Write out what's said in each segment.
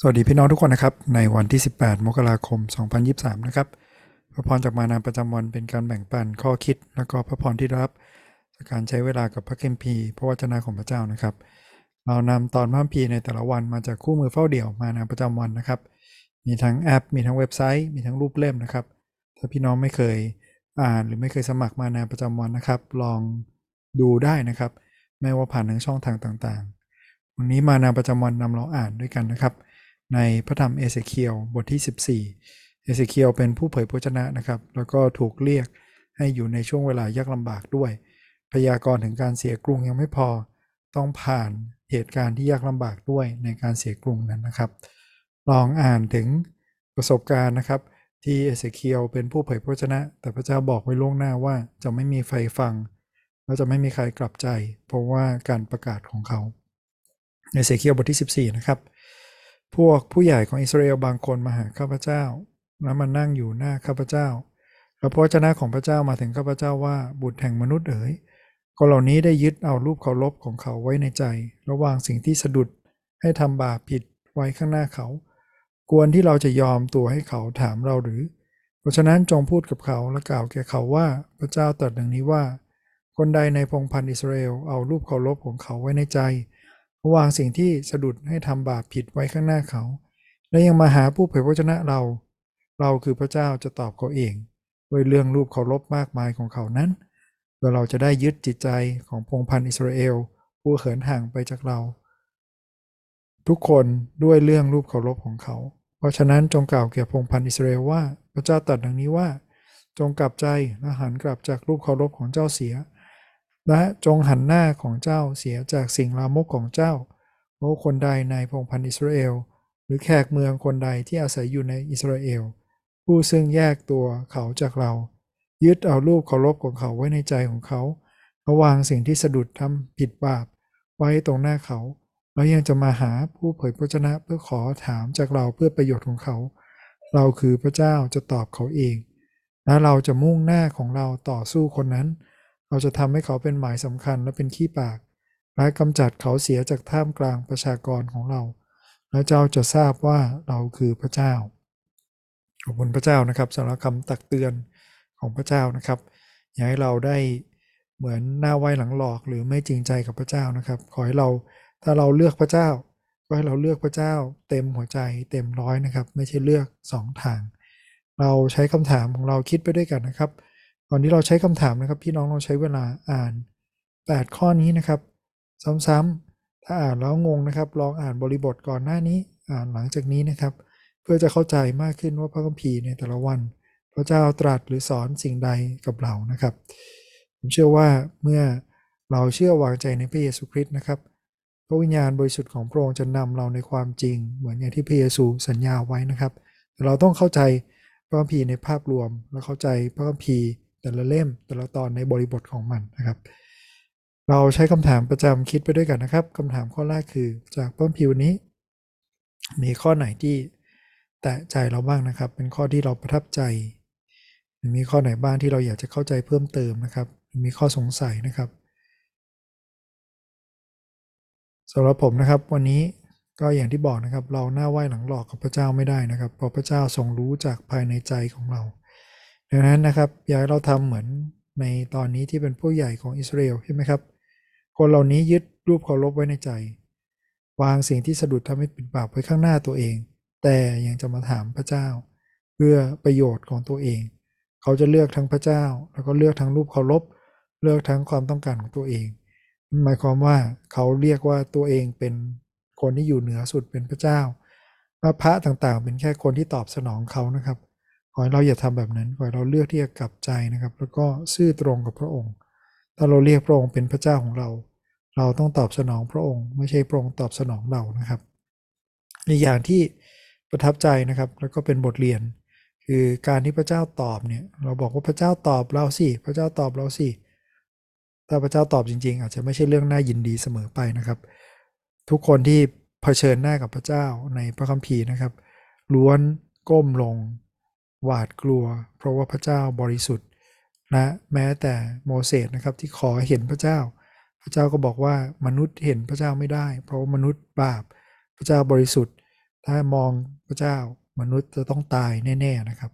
สวัสดีพี่น้องทุกคนนะครับ ในวันที่ 18 มกราคม 2023 นะครับ พระพรจากมานานประจำวันเป็นการแบ่งปันข้อคิด แล้วก็พระพรที่ได้รับจากการใช้เวลากับพระเคัมภีร์พระวจนะของพระเจ้านะครับ เรานำตอนพระคัมภีร์ในแต่ละวันมาจากคู่มือเฝ้าเดี่ยวมานานประจำวันนะครับ มีทั้งแอป มีทั้งเว็บไซต์ มีทั้งรูปเล่มนะครับ ถ้าพี่น้องไม่เคยอ่านหรือไม่เคยสมัครมานานประจำวันนะครับ ลองดูได้นะครับ ไม่ว่าผ่านทางช่องทางต่างๆ วันนี้มานานประจำวันนำเราอ่านด้วยกันนะครับ ในพระธรรมเอเสเคียวบทที่ 14 เอเสเคียวเป็นผู้เผยพระชนะนะครับ แล้วก็ถูกเรียกให้อยู่ในช่วงเวลายากลำบากด้วย พยากรณ์ถึงการเสียกรุงยังไม่พอต้องผ่านเหตุการณ์ที่ยากลำบากด้วยในการเสียกรุงนั้นนะครับ ลองอ่านถึงประสบการณ์นะครับ ที่เอเสเคียวเป็นผู้เผยพระชนะ แต่พระเจ้าบอกไว้ล่วงหน้าว่าจะไม่มีใครฟังแล้วจะไม่มีใครกลับใจ เพราะว่าการประกาศของเขา เอเสเคียวบทที่ 14 นะครับ พวกผู้ใหญ่ของอิสราเอลบางคนมาหาข้าพเจ้า แล้วมานั่งอยู่หน้าข้าพเจ้า แล้วพระเจ้าของพระเจ้ามาถึงข้าพเจ้าว่าบุตรแห่งมนุษย์เอ๋ยคนเหล่านี้ได้ยึดเอารูปเคารพของเขาไว้ในใจ ระหว่างสิ่งที่สะดุดให้ทำบาปผิดไว้ข้างหน้าเขากวนที่เราจะยอมตัวให้เขาถามเราหรือ เพราะฉะนั้นจงพูดกับเขาและกล่าวแก่เขาว่าพระเจ้าตรัสดังนี้ว่า คนใดในพงพันธ์อิสราเอลเอารูปเคารพของเขาไว้ในใจ วางสิ่งที่สะดุดให้ทำบาปผิดไว้ข้างหน้าเขา และยังมาหาผู้เผยพระชนะเรา เราคือพระเจ้าจะตอบเขาเองด้วยเรื่องรูปเคารพมากมายของเขานั้นเพื่อเราจะได้ยึดจิตใจของพงพันธ์อิสราเอล ผู้เขินห่างไปจากเรา ทุกคนด้วยเรื่องรูปเคารพของเขา เพราะฉะนั้นจงกล่าวแก่พงพันธ์อิสราเอลว่าพระเจ้าตรัสดังนี้ว่า จงกลับใจและหันกลับจากรูปเคารพของเจ้าเสีย และจงหันหน้าของเจ้าเสียจากสิ่งลามกของเจ้า เพราะคนใดในพงพันธ์อิสราเอล หรือแขกเมืองคนใดที่อาศัยอยู่ในอิสราเอล ผู้ซึ่งแยกตัวเขาจากเรา ยึดเอารูปเคารพของเขาไว้ในใจของเขาระวางสิ่งที่สะดุดทำผิดบาปไว้ตรงหน้าเขา แล้วยังจะมาหาผู้เผยพระชนะเพื่อขอถามจากเราเพื่อประโยชน์ของเขา เราคือพระเจ้าจะตอบเขาเอง และเราจะมุ่งหน้าของเราต่อสู้คนนั้น เราจะทำให้เขาเป็นหมายสำคัญและเป็นขี้ปาก และกำจัดเขาเสียจากท่ามกลางประชากรของเรา และเจ้าจะทราบว่าเราคือพระเจ้า ขอบคุณพระเจ้านะครับสำหรับคำตักเตือนของพระเจ้านะครับ อย่าให้เราได้เหมือนหน้าไว้หลังหลอกหรือไม่จริงใจกับพระเจ้านะครับ ขอให้เราถ้าเราเลือกพระเจ้า ก็ให้เราเลือกพระเจ้า เต็มหัวใจเต็มร้อยนะครับ ไม่ใช่เลือกสองทาง เราใช้คำถามของเราคิดไปด้วยกันนะครับ อนที่เราใช้คำถามนะครับ พี่น้องเราใช้เวลาอ่าน 8 ข้อนี้นะครับ ซ้ำๆถ้าอ่านแล้วงงนะครับ ลองอ่านบริบทก่อนหน้านี้อ่านหลังจากนี้นะครับ เพื่อจะเข้าใจมากขึ้นว่าพระคัมภีร์ในแต่ละวัน พระเจ้าตรัสหรือสอนสิ่งใดกับเรานะครับ ผมเชื่อว่าเมื่อเราเชื่อวางใจในพระเยซูคริสต์นะครับ พระวิญญาณบริสุทธิ์ของพระองค์จะนำเราในความจริง เหมือนอย่างที่พระเยซูสัญญาไว้นะครับ แต่เราต้องเข้าใจพระคัมภีร์ในภาพรวมและเข้าใจพระคัมภีร์ แต่ละเล่มแต่ละตอนในบริบทของมันนะครับ เราใช้คำถามประจำคิดไปด้วยกันนะครับคำถามข้อแรกคือจากพระพิวนี้ มีข้อไหนที่แตะใจเราบ้างนะครับ เป็นข้อที่เราประทับใจ มีข้อไหนบ้างที่เราอยากจะเข้าใจเพิ่มเติมนะครับ มีข้อสงสัยนะครับสำหรับผมนะครับวันนี้ก็อย่างที่บอกนะครับ เราหน้าไหว้หลังหลอกกับพระเจ้าไม่ได้นะครับเพราะพระเจ้าทรงรู้จากภายในใจของเรา ดังนั้นนะครับอยากเราทำเหมือนในตอนนี้ที่เป็นผู้ใหญ่ของอิสราเอลใช่ไหมครับ คนเหล่านี้ยึดรูปเคารพไว้ในใจ วางสิ่งที่สะดุดทำให้ปิดบาปไว้ข้างหน้าตัวเอง แต่ยังจะมาถามพระเจ้า เพื่อประโยชน์ของตัวเอง เขาจะเลือกทั้งพระเจ้า แล้วก็เลือกทั้งรูปเคารพเลือกทั้งความต้องการของตัวเอง หมายความว่าเขาเรียกว่าตัวเองเป็นคนที่อยู่เหนือสุดเป็นพระเจ้าพระต่างๆ เป็นแค่คนที่ตอบสนองเขานะครับ ขอให้เราอย่าทำแบบนั้น ขอให้เราเลือกที่จะกลับใจนะครับ แล้วก็ซื่อตรงกับพระองค์ ถ้าเราเรียกพระองค์เป็นพระเจ้าของเรา เราต้องตอบสนองพระองค์ ไม่ใช่พระองค์ตอบสนองเรานะครับ อีกอย่างที่ประทับใจนะครับ แล้วก็เป็นบทเรียน คือการที่พระเจ้าตอบเนี่ย เราบอกว่าพระเจ้าตอบเราสิ พระเจ้าตอบเราสิ ถ้าพระเจ้าตอบจริง ๆ อาจจะไม่ใช่เรื่องน่ายินดีเสมอไปนะครับ ทุกคนที่เผชิญหน้ากับพระเจ้าในพระคัมภีร์นะครับ ล้วนก้มลง หวาดกลัว เพราะว่าพระเจ้าบริสุทธิ์และแม้แต่โมเสสนะครับที่ขอเห็นพระเจ้า พระเจ้าก็บอกว่ามนุษย์เห็นพระเจ้าไม่ได้ เพราะว่ามนุษย์บาป พระเจ้าบริสุทธิ์ ถ้ามองพระเจ้ามนุษย์จะต้องตายแน่ ๆนะครับ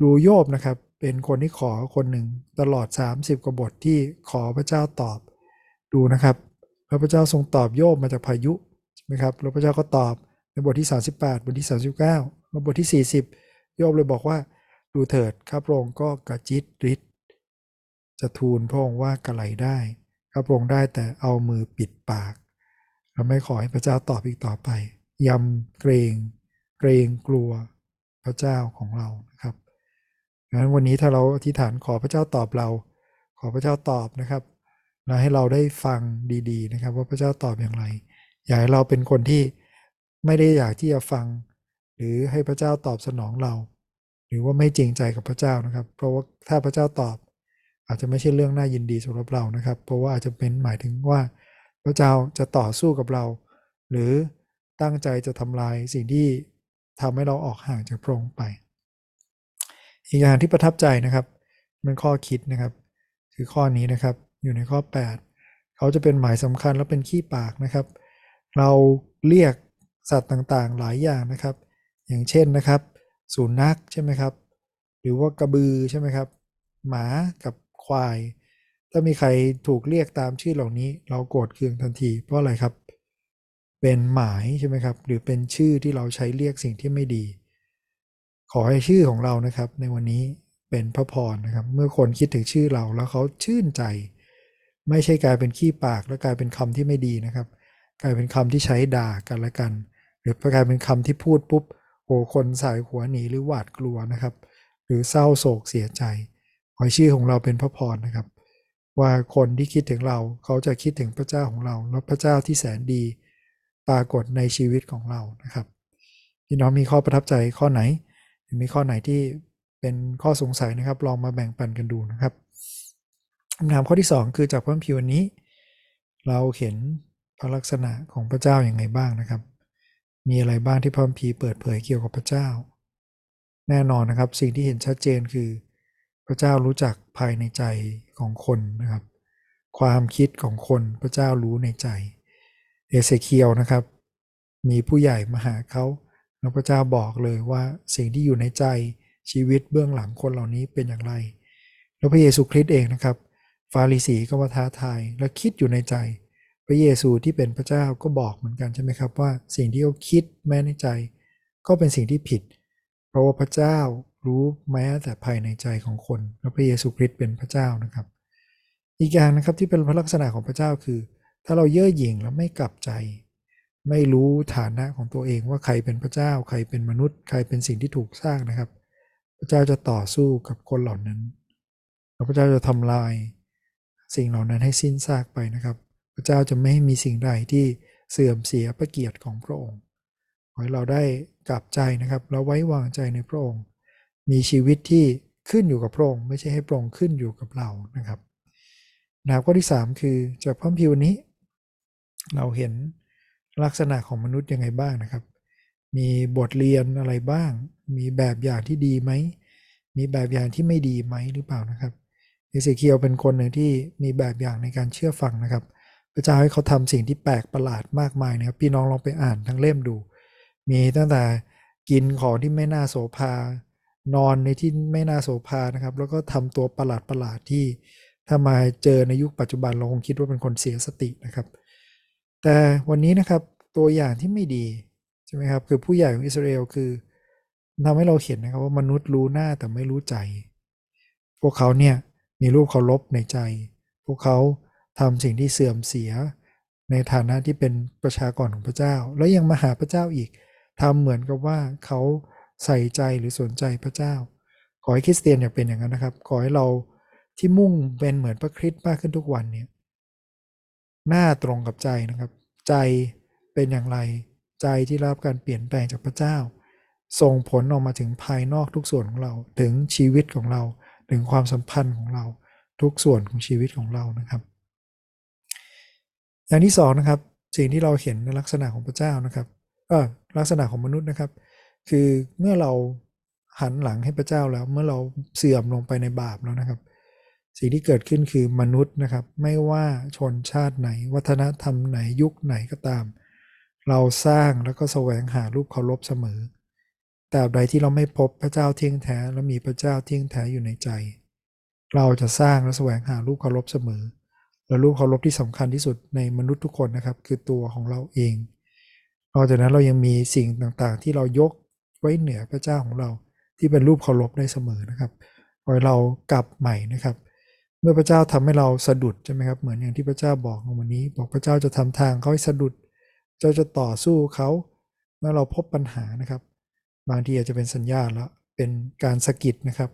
ดูโยบนะครับเป็นคนที่ขอคนหนึ่งตลอด 30กว่าบทที่ขอพระเจ้าตอบดูนะครับแล้วพระเจ้าทรงตอบโยบมาจากพายุใช่ไหมครับแล้วพระเจ้าก็ตอบในบทที่ 38 บทที่ 39 แล้วบทที่ 40 โยบเลยบอกว่า ดูเถิดข้าพระองค์ก็กระจิตริดจะทูลพระองค์ว่ากระไหลได้ข้าพระองค์ได้แต่เอามือปิดปากเราไม่ขอให้พระเจ้าตอบอีกต่อไปยำเกรงเกรงกลัวพระเจ้าของเรานะครับดังนั้นวันนี้ถ้าเราอธิษฐานขอพระเจ้าตอบเรา ขอพระเจ้าตอบนะครับและให้เราได้ฟังดีๆนะครับ ว่าพระเจ้าตอบอย่างไร อยากให้เราเป็นคนที่ไม่ได้อยากที่จะฟัง หรือให้พระเจ้าตอบสนองเรา หรือว่าไม่จริงใจกับพระเจ้านะครับ เพราะว่าถ้าพระเจ้าตอบ อาจจะไม่ใช่เรื่องน่ายินดีสำหรับเรานะครับ เพราะว่าอาจจะเป็นหมายถึงว่า พระเจ้าจะต่อสู้กับเรา หรือตั้งใจจะทำลายสิ่งที่ทำให้เราออกห่างจากพระองค์ไป อีกอย่างที่ประทับใจนะครับเป็นข้อคิดนะครับ คือข้อนี้นะครับอยู่ในข้อ 8 เขาจะเป็นหมายสำคัญและเป็นขี้ปากนะครับ เราเรียกสัตว์ต่างๆ หลายอย่างนะครับ อย่างเช่นนะครับ สุนัขใช่ไหมครับ หรือว่ากระบือใช่ไหมครับ หมากับควาย ถ้ามีใครถูกเรียกตามชื่อเหล่านี้ เราโกรธเคืองทันที เพราะอะไรครับ เป็นหมายใช่ไหมครับ หรือเป็นชื่อที่เราใช้เรียกสิ่งที่ไม่ดี ขอให้ชื่อของเรานะครับ ในวันนี้เป็นพระพรนะครับ เมื่อคนคิดถึงชื่อเราแล้วเขาชื่นใจ ไม่ใช่กลายเป็นขี้ปากแล้วกลายเป็นคำที่ไม่ดีนะครับ กลายเป็นคำที่ใช้ด่ากันละกัน หรือกลายเป็นคำที่พูดปุ๊บ โอ้คนสายหัวหนีหรือหวาดกลัวนะครับ หรือเศร้าโศกเสียใจ ขอชื่อของเราเป็นพระพรนะครับ ว่าคนที่คิดถึงเราเขาจะคิดถึงพระเจ้าของเรา และพระเจ้าที่แสนดีปรากฏในชีวิตของเรานะครับพี่น้องมีข้อประทับใจข้อไหนหรือมีข้อไหนที่เป็นข้อสงสัยนะครับ ลองมาแบ่งปันกันดูนะครับคำถามข้อที่ 2 คือจากพระคัมภีร์วันนี้ เราเห็นพระลักษณะของพระเจ้าอย่างไรบ้างนะครับ มีอะไรบ้างที่พระคัมภีร์เปิดเผยเกี่ยวกับพระเจ้า แน่นอนนะครับสิ่งที่เห็นชัดเจนคือ พระเจ้ารู้จักภายในใจของคนนะครับ ความคิดของคนพระเจ้ารู้ในใจ เอเซเคียวนะครับ มีผู้ใหญ่มาหาเขาแล้วพระเจ้าบอกเลยว่าสิ่งที่อยู่ในใจชีวิตเบื้องหลังคนเหล่านี้เป็นอย่างไร แล้วพระเยซูคริสต์เองนะครับ ฟาริสีก็มาท้าทายและคิดอยู่ในใจ พระเยซูที่เป็นพระเจ้าก็บอกเหมือนกันใช่ไหมครับว่าสิ่งที่เขาคิดแม้ในใจ ก็เป็นสิ่งที่ผิด เพราะว่าพระเจ้ารู้แม้แต่ภายในใจของคนและพระเยซูคริสต์เป็นพระเจ้านะครับ อีกอย่างนะครับที่เป็นพระลักษณะของพระเจ้าคือ ถ้าเราเย่อหยิ่งแล้วไม่กลับใจ ไม่รู้ฐานะของตัวเองว่าใครเป็นพระเจ้า ใครเป็นมนุษย์ ใครเป็นสิ่งที่ถูกสร้างนะครับ พระเจ้าจะต่อสู้กับคนเหล่านั้นแล้วพระเจ้าจะทำลาย สิ่งเหล่านั้นให้สิ้นซากไปนะครับ พระเจ้าจะไม่ให้มีสิ่งใดที่เสื่อมเสียพระเกียรติของพระองค์ ขอให้เราได้กลับใจนะครับแล้วไว้วางใจในพระองค์ มีชีวิตที่ขึ้นอยู่กับพระองค์ ไม่ใช่ให้พระองค์ขึ้นอยู่กับเรานะครับนะครับข้อที่ 3 คือจากพระพิวนี้ เราเห็นลักษณะของมนุษย์ยังไงบ้างนะครับ มีบทเรียนอะไรบ้าง มีแบบอย่างที่ดีไหม มีแบบอย่างที่ไม่ดีไหมหรือเปล่านะครับเอเซเคียวเป็นคนหนึ่งที่มีแบบอย่างในการเชื่อฟังนะครับ พระเจ้าให้เขาทำสิ่งที่แปลกประหลาดมากมายนะครับพี่น้องลองไปอ่านทั้งเล่มดู มีตั้งแต่กินของที่ไม่น่าโสภานอนในที่ไม่น่าโสภานะครับ แล้วก็ทำตัวประหลาดประหลาดที่ถ้ามาเจอในยุคปัจจุบันเราคงคิดว่าเป็นคนเสียสตินะครับ แต่วันนี้นะครับตัวอย่างที่ไม่ดีใช่ไหมครับคือผู้ใหญ่ของอิสราเอลคือทำให้เราเห็นนะครับว่ามนุษย์รู้หน้าแต่ไม่รู้ใจ พวกเขาเนี่ยมีรูปเคารพในใจ พวกเขา ทำสิ่งที่เสื่อมเสีย ในฐานะที่เป็นประชากรของพระเจ้า แล้วยังมาหาพระเจ้าอีกทำเหมือนกับว่าเขาใส่ใจหรือสนใจพระเจ้า ขอให้คริสเตียนอย่าเป็นอย่างนั้นนะครับ ขอให้เราที่มุ่งเป็นเหมือนพระคริสต์มากขึ้นทุกวันเนี่ยหน้าตรงกับใจนะครับ ใจเป็นอย่างไร ใจที่รับการเปลี่ยนแปลงจากพระเจ้า ส่งผลออกมาถึงภายนอกทุกส่วนของเรา ถึงชีวิตของเรา ถึงความสัมพันธ์ของเรา ทุกส่วนของชีวิตของเรานะครับ อย่างที่สองนะครับ สิ่งที่เราเห็นในลักษณะของพระเจ้านะครับเออลักษณะของมนุษย์นะครับ คือเมื่อเราหันหลังให้พระเจ้าแล้วเมื่อเราเสื่อมลงไปในบาปแล้วนะครับ สิ่งที่เกิดขึ้นคือมนุษย์นะครับ ไม่ว่าชนชาติไหน วัฒนธรรมไหนยุคไหนก็ตาม เราสร้างแล้วก็แสวงหารูปเคารพเสมอแต่ใดที่เราไม่พบพระเจ้าเที่ยงแท้และมีพระเจ้าเที่ยงแท้อยู่ในใจ เราจะสร้างและแสวงหารูปเคารพเสมอ และรูปเคารพที่สำคัญที่สุดในมนุษย์ทุกคนนะครับ คือตัวของเราเองนอกจากนั้นเรายังมีสิ่งต่างๆ ที่เรายกไว้เหนือพระเจ้าของเรา ที่เป็นรูปเคารพได้เสมอนะครับขอให้เรากลับใหม่นะครับ เมื่อพระเจ้าทำให้เราสะดุดใช่ไหมครับเหมือนอย่างที่พระเจ้าบอกในวันนี้ บอกพระเจ้าจะทำทางเขาให้สะดุดเจ้าจะต่อสู้เขาเมื่อเราพบปัญหานะครับ บางทีอาจจะเป็นสัญญาณแล้วเป็นการสะกิดนะครับ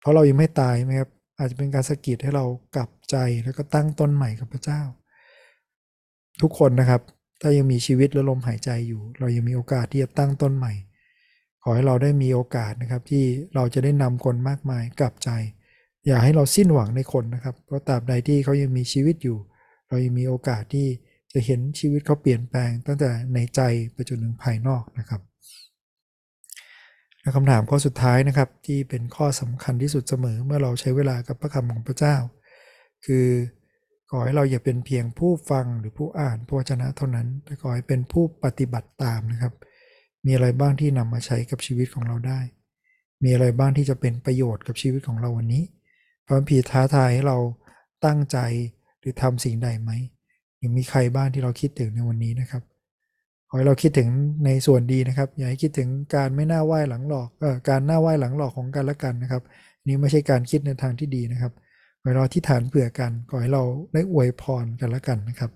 เพราะเรายังไม่ตายไหมครับ อาจจะเป็นการสะกิดให้เรากลับใจแล้วก็ตั้งต้นใหม่กับพระเจ้า ทุกคนนะครับ ถ้ายังมีชีวิตและลมหายใจอยู่ เรายังมีโอกาสที่จะตั้งต้นใหม่ ขอให้เราได้มีโอกาสนะครับ ที่เราจะได้นำคนมากมายกลับใจ อย่าให้เราสิ้นหวังในคนนะครับ เพราะตราบใดที่เขายังมีชีวิตอยู่ เรายังมีโอกาสที่จะเห็นชีวิตเขาเปลี่ยนแปลงตั้งแต่ในใจไปจนถึงภายนอกนะครับ คำถามข้อสุดท้ายนะครับที่เป็นข้อสำคัญที่สุดเสมอเมื่อเราใช้เวลากับพระคำของพระเจ้า คือขอให้เราอย่าเป็นเพียงผู้ฟังหรือผู้อ่านพระวจนะเท่านั้น แต่ขอให้เป็นผู้ปฏิบัติตามนะครับ มีอะไรบ้างที่นำมาใช้กับชีวิตของเราได้ มีอะไรบ้างที่จะเป็นประโยชน์กับชีวิตของเราวันนี้พระพีท้าทายให้เราตั้งใจหรือทำสิ่งใดไหมยังมีใครบ้างที่เราคิดถึงในวันนี้นะครับ อให้เราคิดถึงในส่วนดีนะครับ อย่าให้คิดถึงการไม่น่าไหว้หลังหลอกเออการน้าไหว้หลังหลอกของกันและกันนะครับ นี่ไม่ใช่การคิดในทางที่ดีนะครับขอให้เราที่ฐานเผื่อกันขอให้เราได้อวยพรกันและกันนะครับ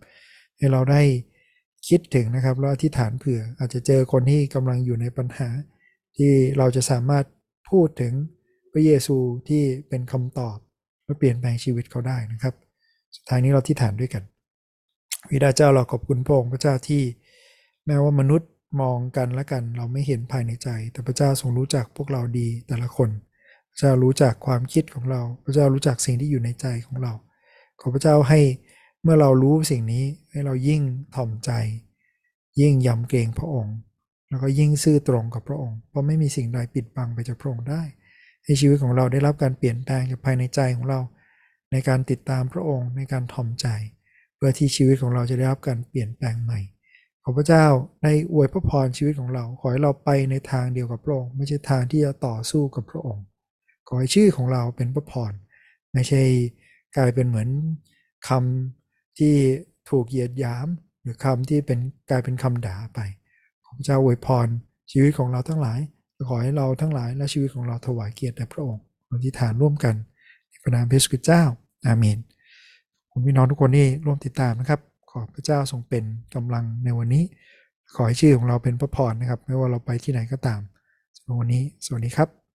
ให้เราได้คิดถึงนะครับแล้วอธิษฐานเผื่ออาจจะเจอคนที่กำลังอยู่ในปัญหา ที่เราจะสามารถพูดถึงพระเยซูที่เป็นคำตอบและเปลี่ยนแปลงชีวิตเขาได้นะครับ สุดท้ายนี้เราที่ฐานด้วยกันวิดาเจ้าเราขอบคุณพระองค์พระเจ้าที่ แม้ว่ามนุษย์มองกันและกัน เราไม่เห็นภายในใจ แต่พระเจ้าทรงรู้จักพวกเราดีแต่ละคน พระเจ้ารู้จักความคิดของเรา พระเจ้ารู้จักสิ่งที่อยู่ในใจของเรา ขอพระเจ้าให้เมื่อเรารู้สิ่งนี้ให้เรายิ่งถ่อมใจ ยิ่งยำเกรงพระองค์ แล้วก็ยิ่งซื่อตรงกับพระองค์ เพราะไม่มีสิ่งใดปิดบังไปจากพระองค์ได้ ให้ชีวิตของเราได้รับการเปลี่ยนแปลงจากภายในใจของเรา ในการติดตามพระองค์ในการถ่อมใจ เพื่อที่ชีวิตของเราจะได้รับการเปลี่ยนแปลงใหม่ อพระเจ้าในอวยพระพรชีวิตของเรา ขอให้เราไปในทางเดียวกับพระองค์ไม่ใช่ทางที่จะต่อสู้กับพระองค์ ขอให้ชื่อของเราเป็นพระพรไม่ใช่กลายเป็นเหมือนคำที่ถูกเหยียดหยาม หรือคำที่เป็นกลายเป็นคำด่าไป ขอพระเจ้าอวยพรชีวิตของเราทั้งหลายขอให้เราทั้งหลายและชีวิตของเราถวายเกียรติแด่พระองค์อธิษฐานร่วมกันในพระนามพระเยซูคริสต์เจ้าอาเมนคุณพี่น้องทุกคนที่ร่วมติดตามนะครับ ขอพระเจ้าทรงเป็นกำลังในวันนี้ ขอให้ชื่อของเราเป็นพระพรนะครับ ไม่ว่าเราไปที่ไหนก็ตามสำหรับวันนี้ สวัสดีครับ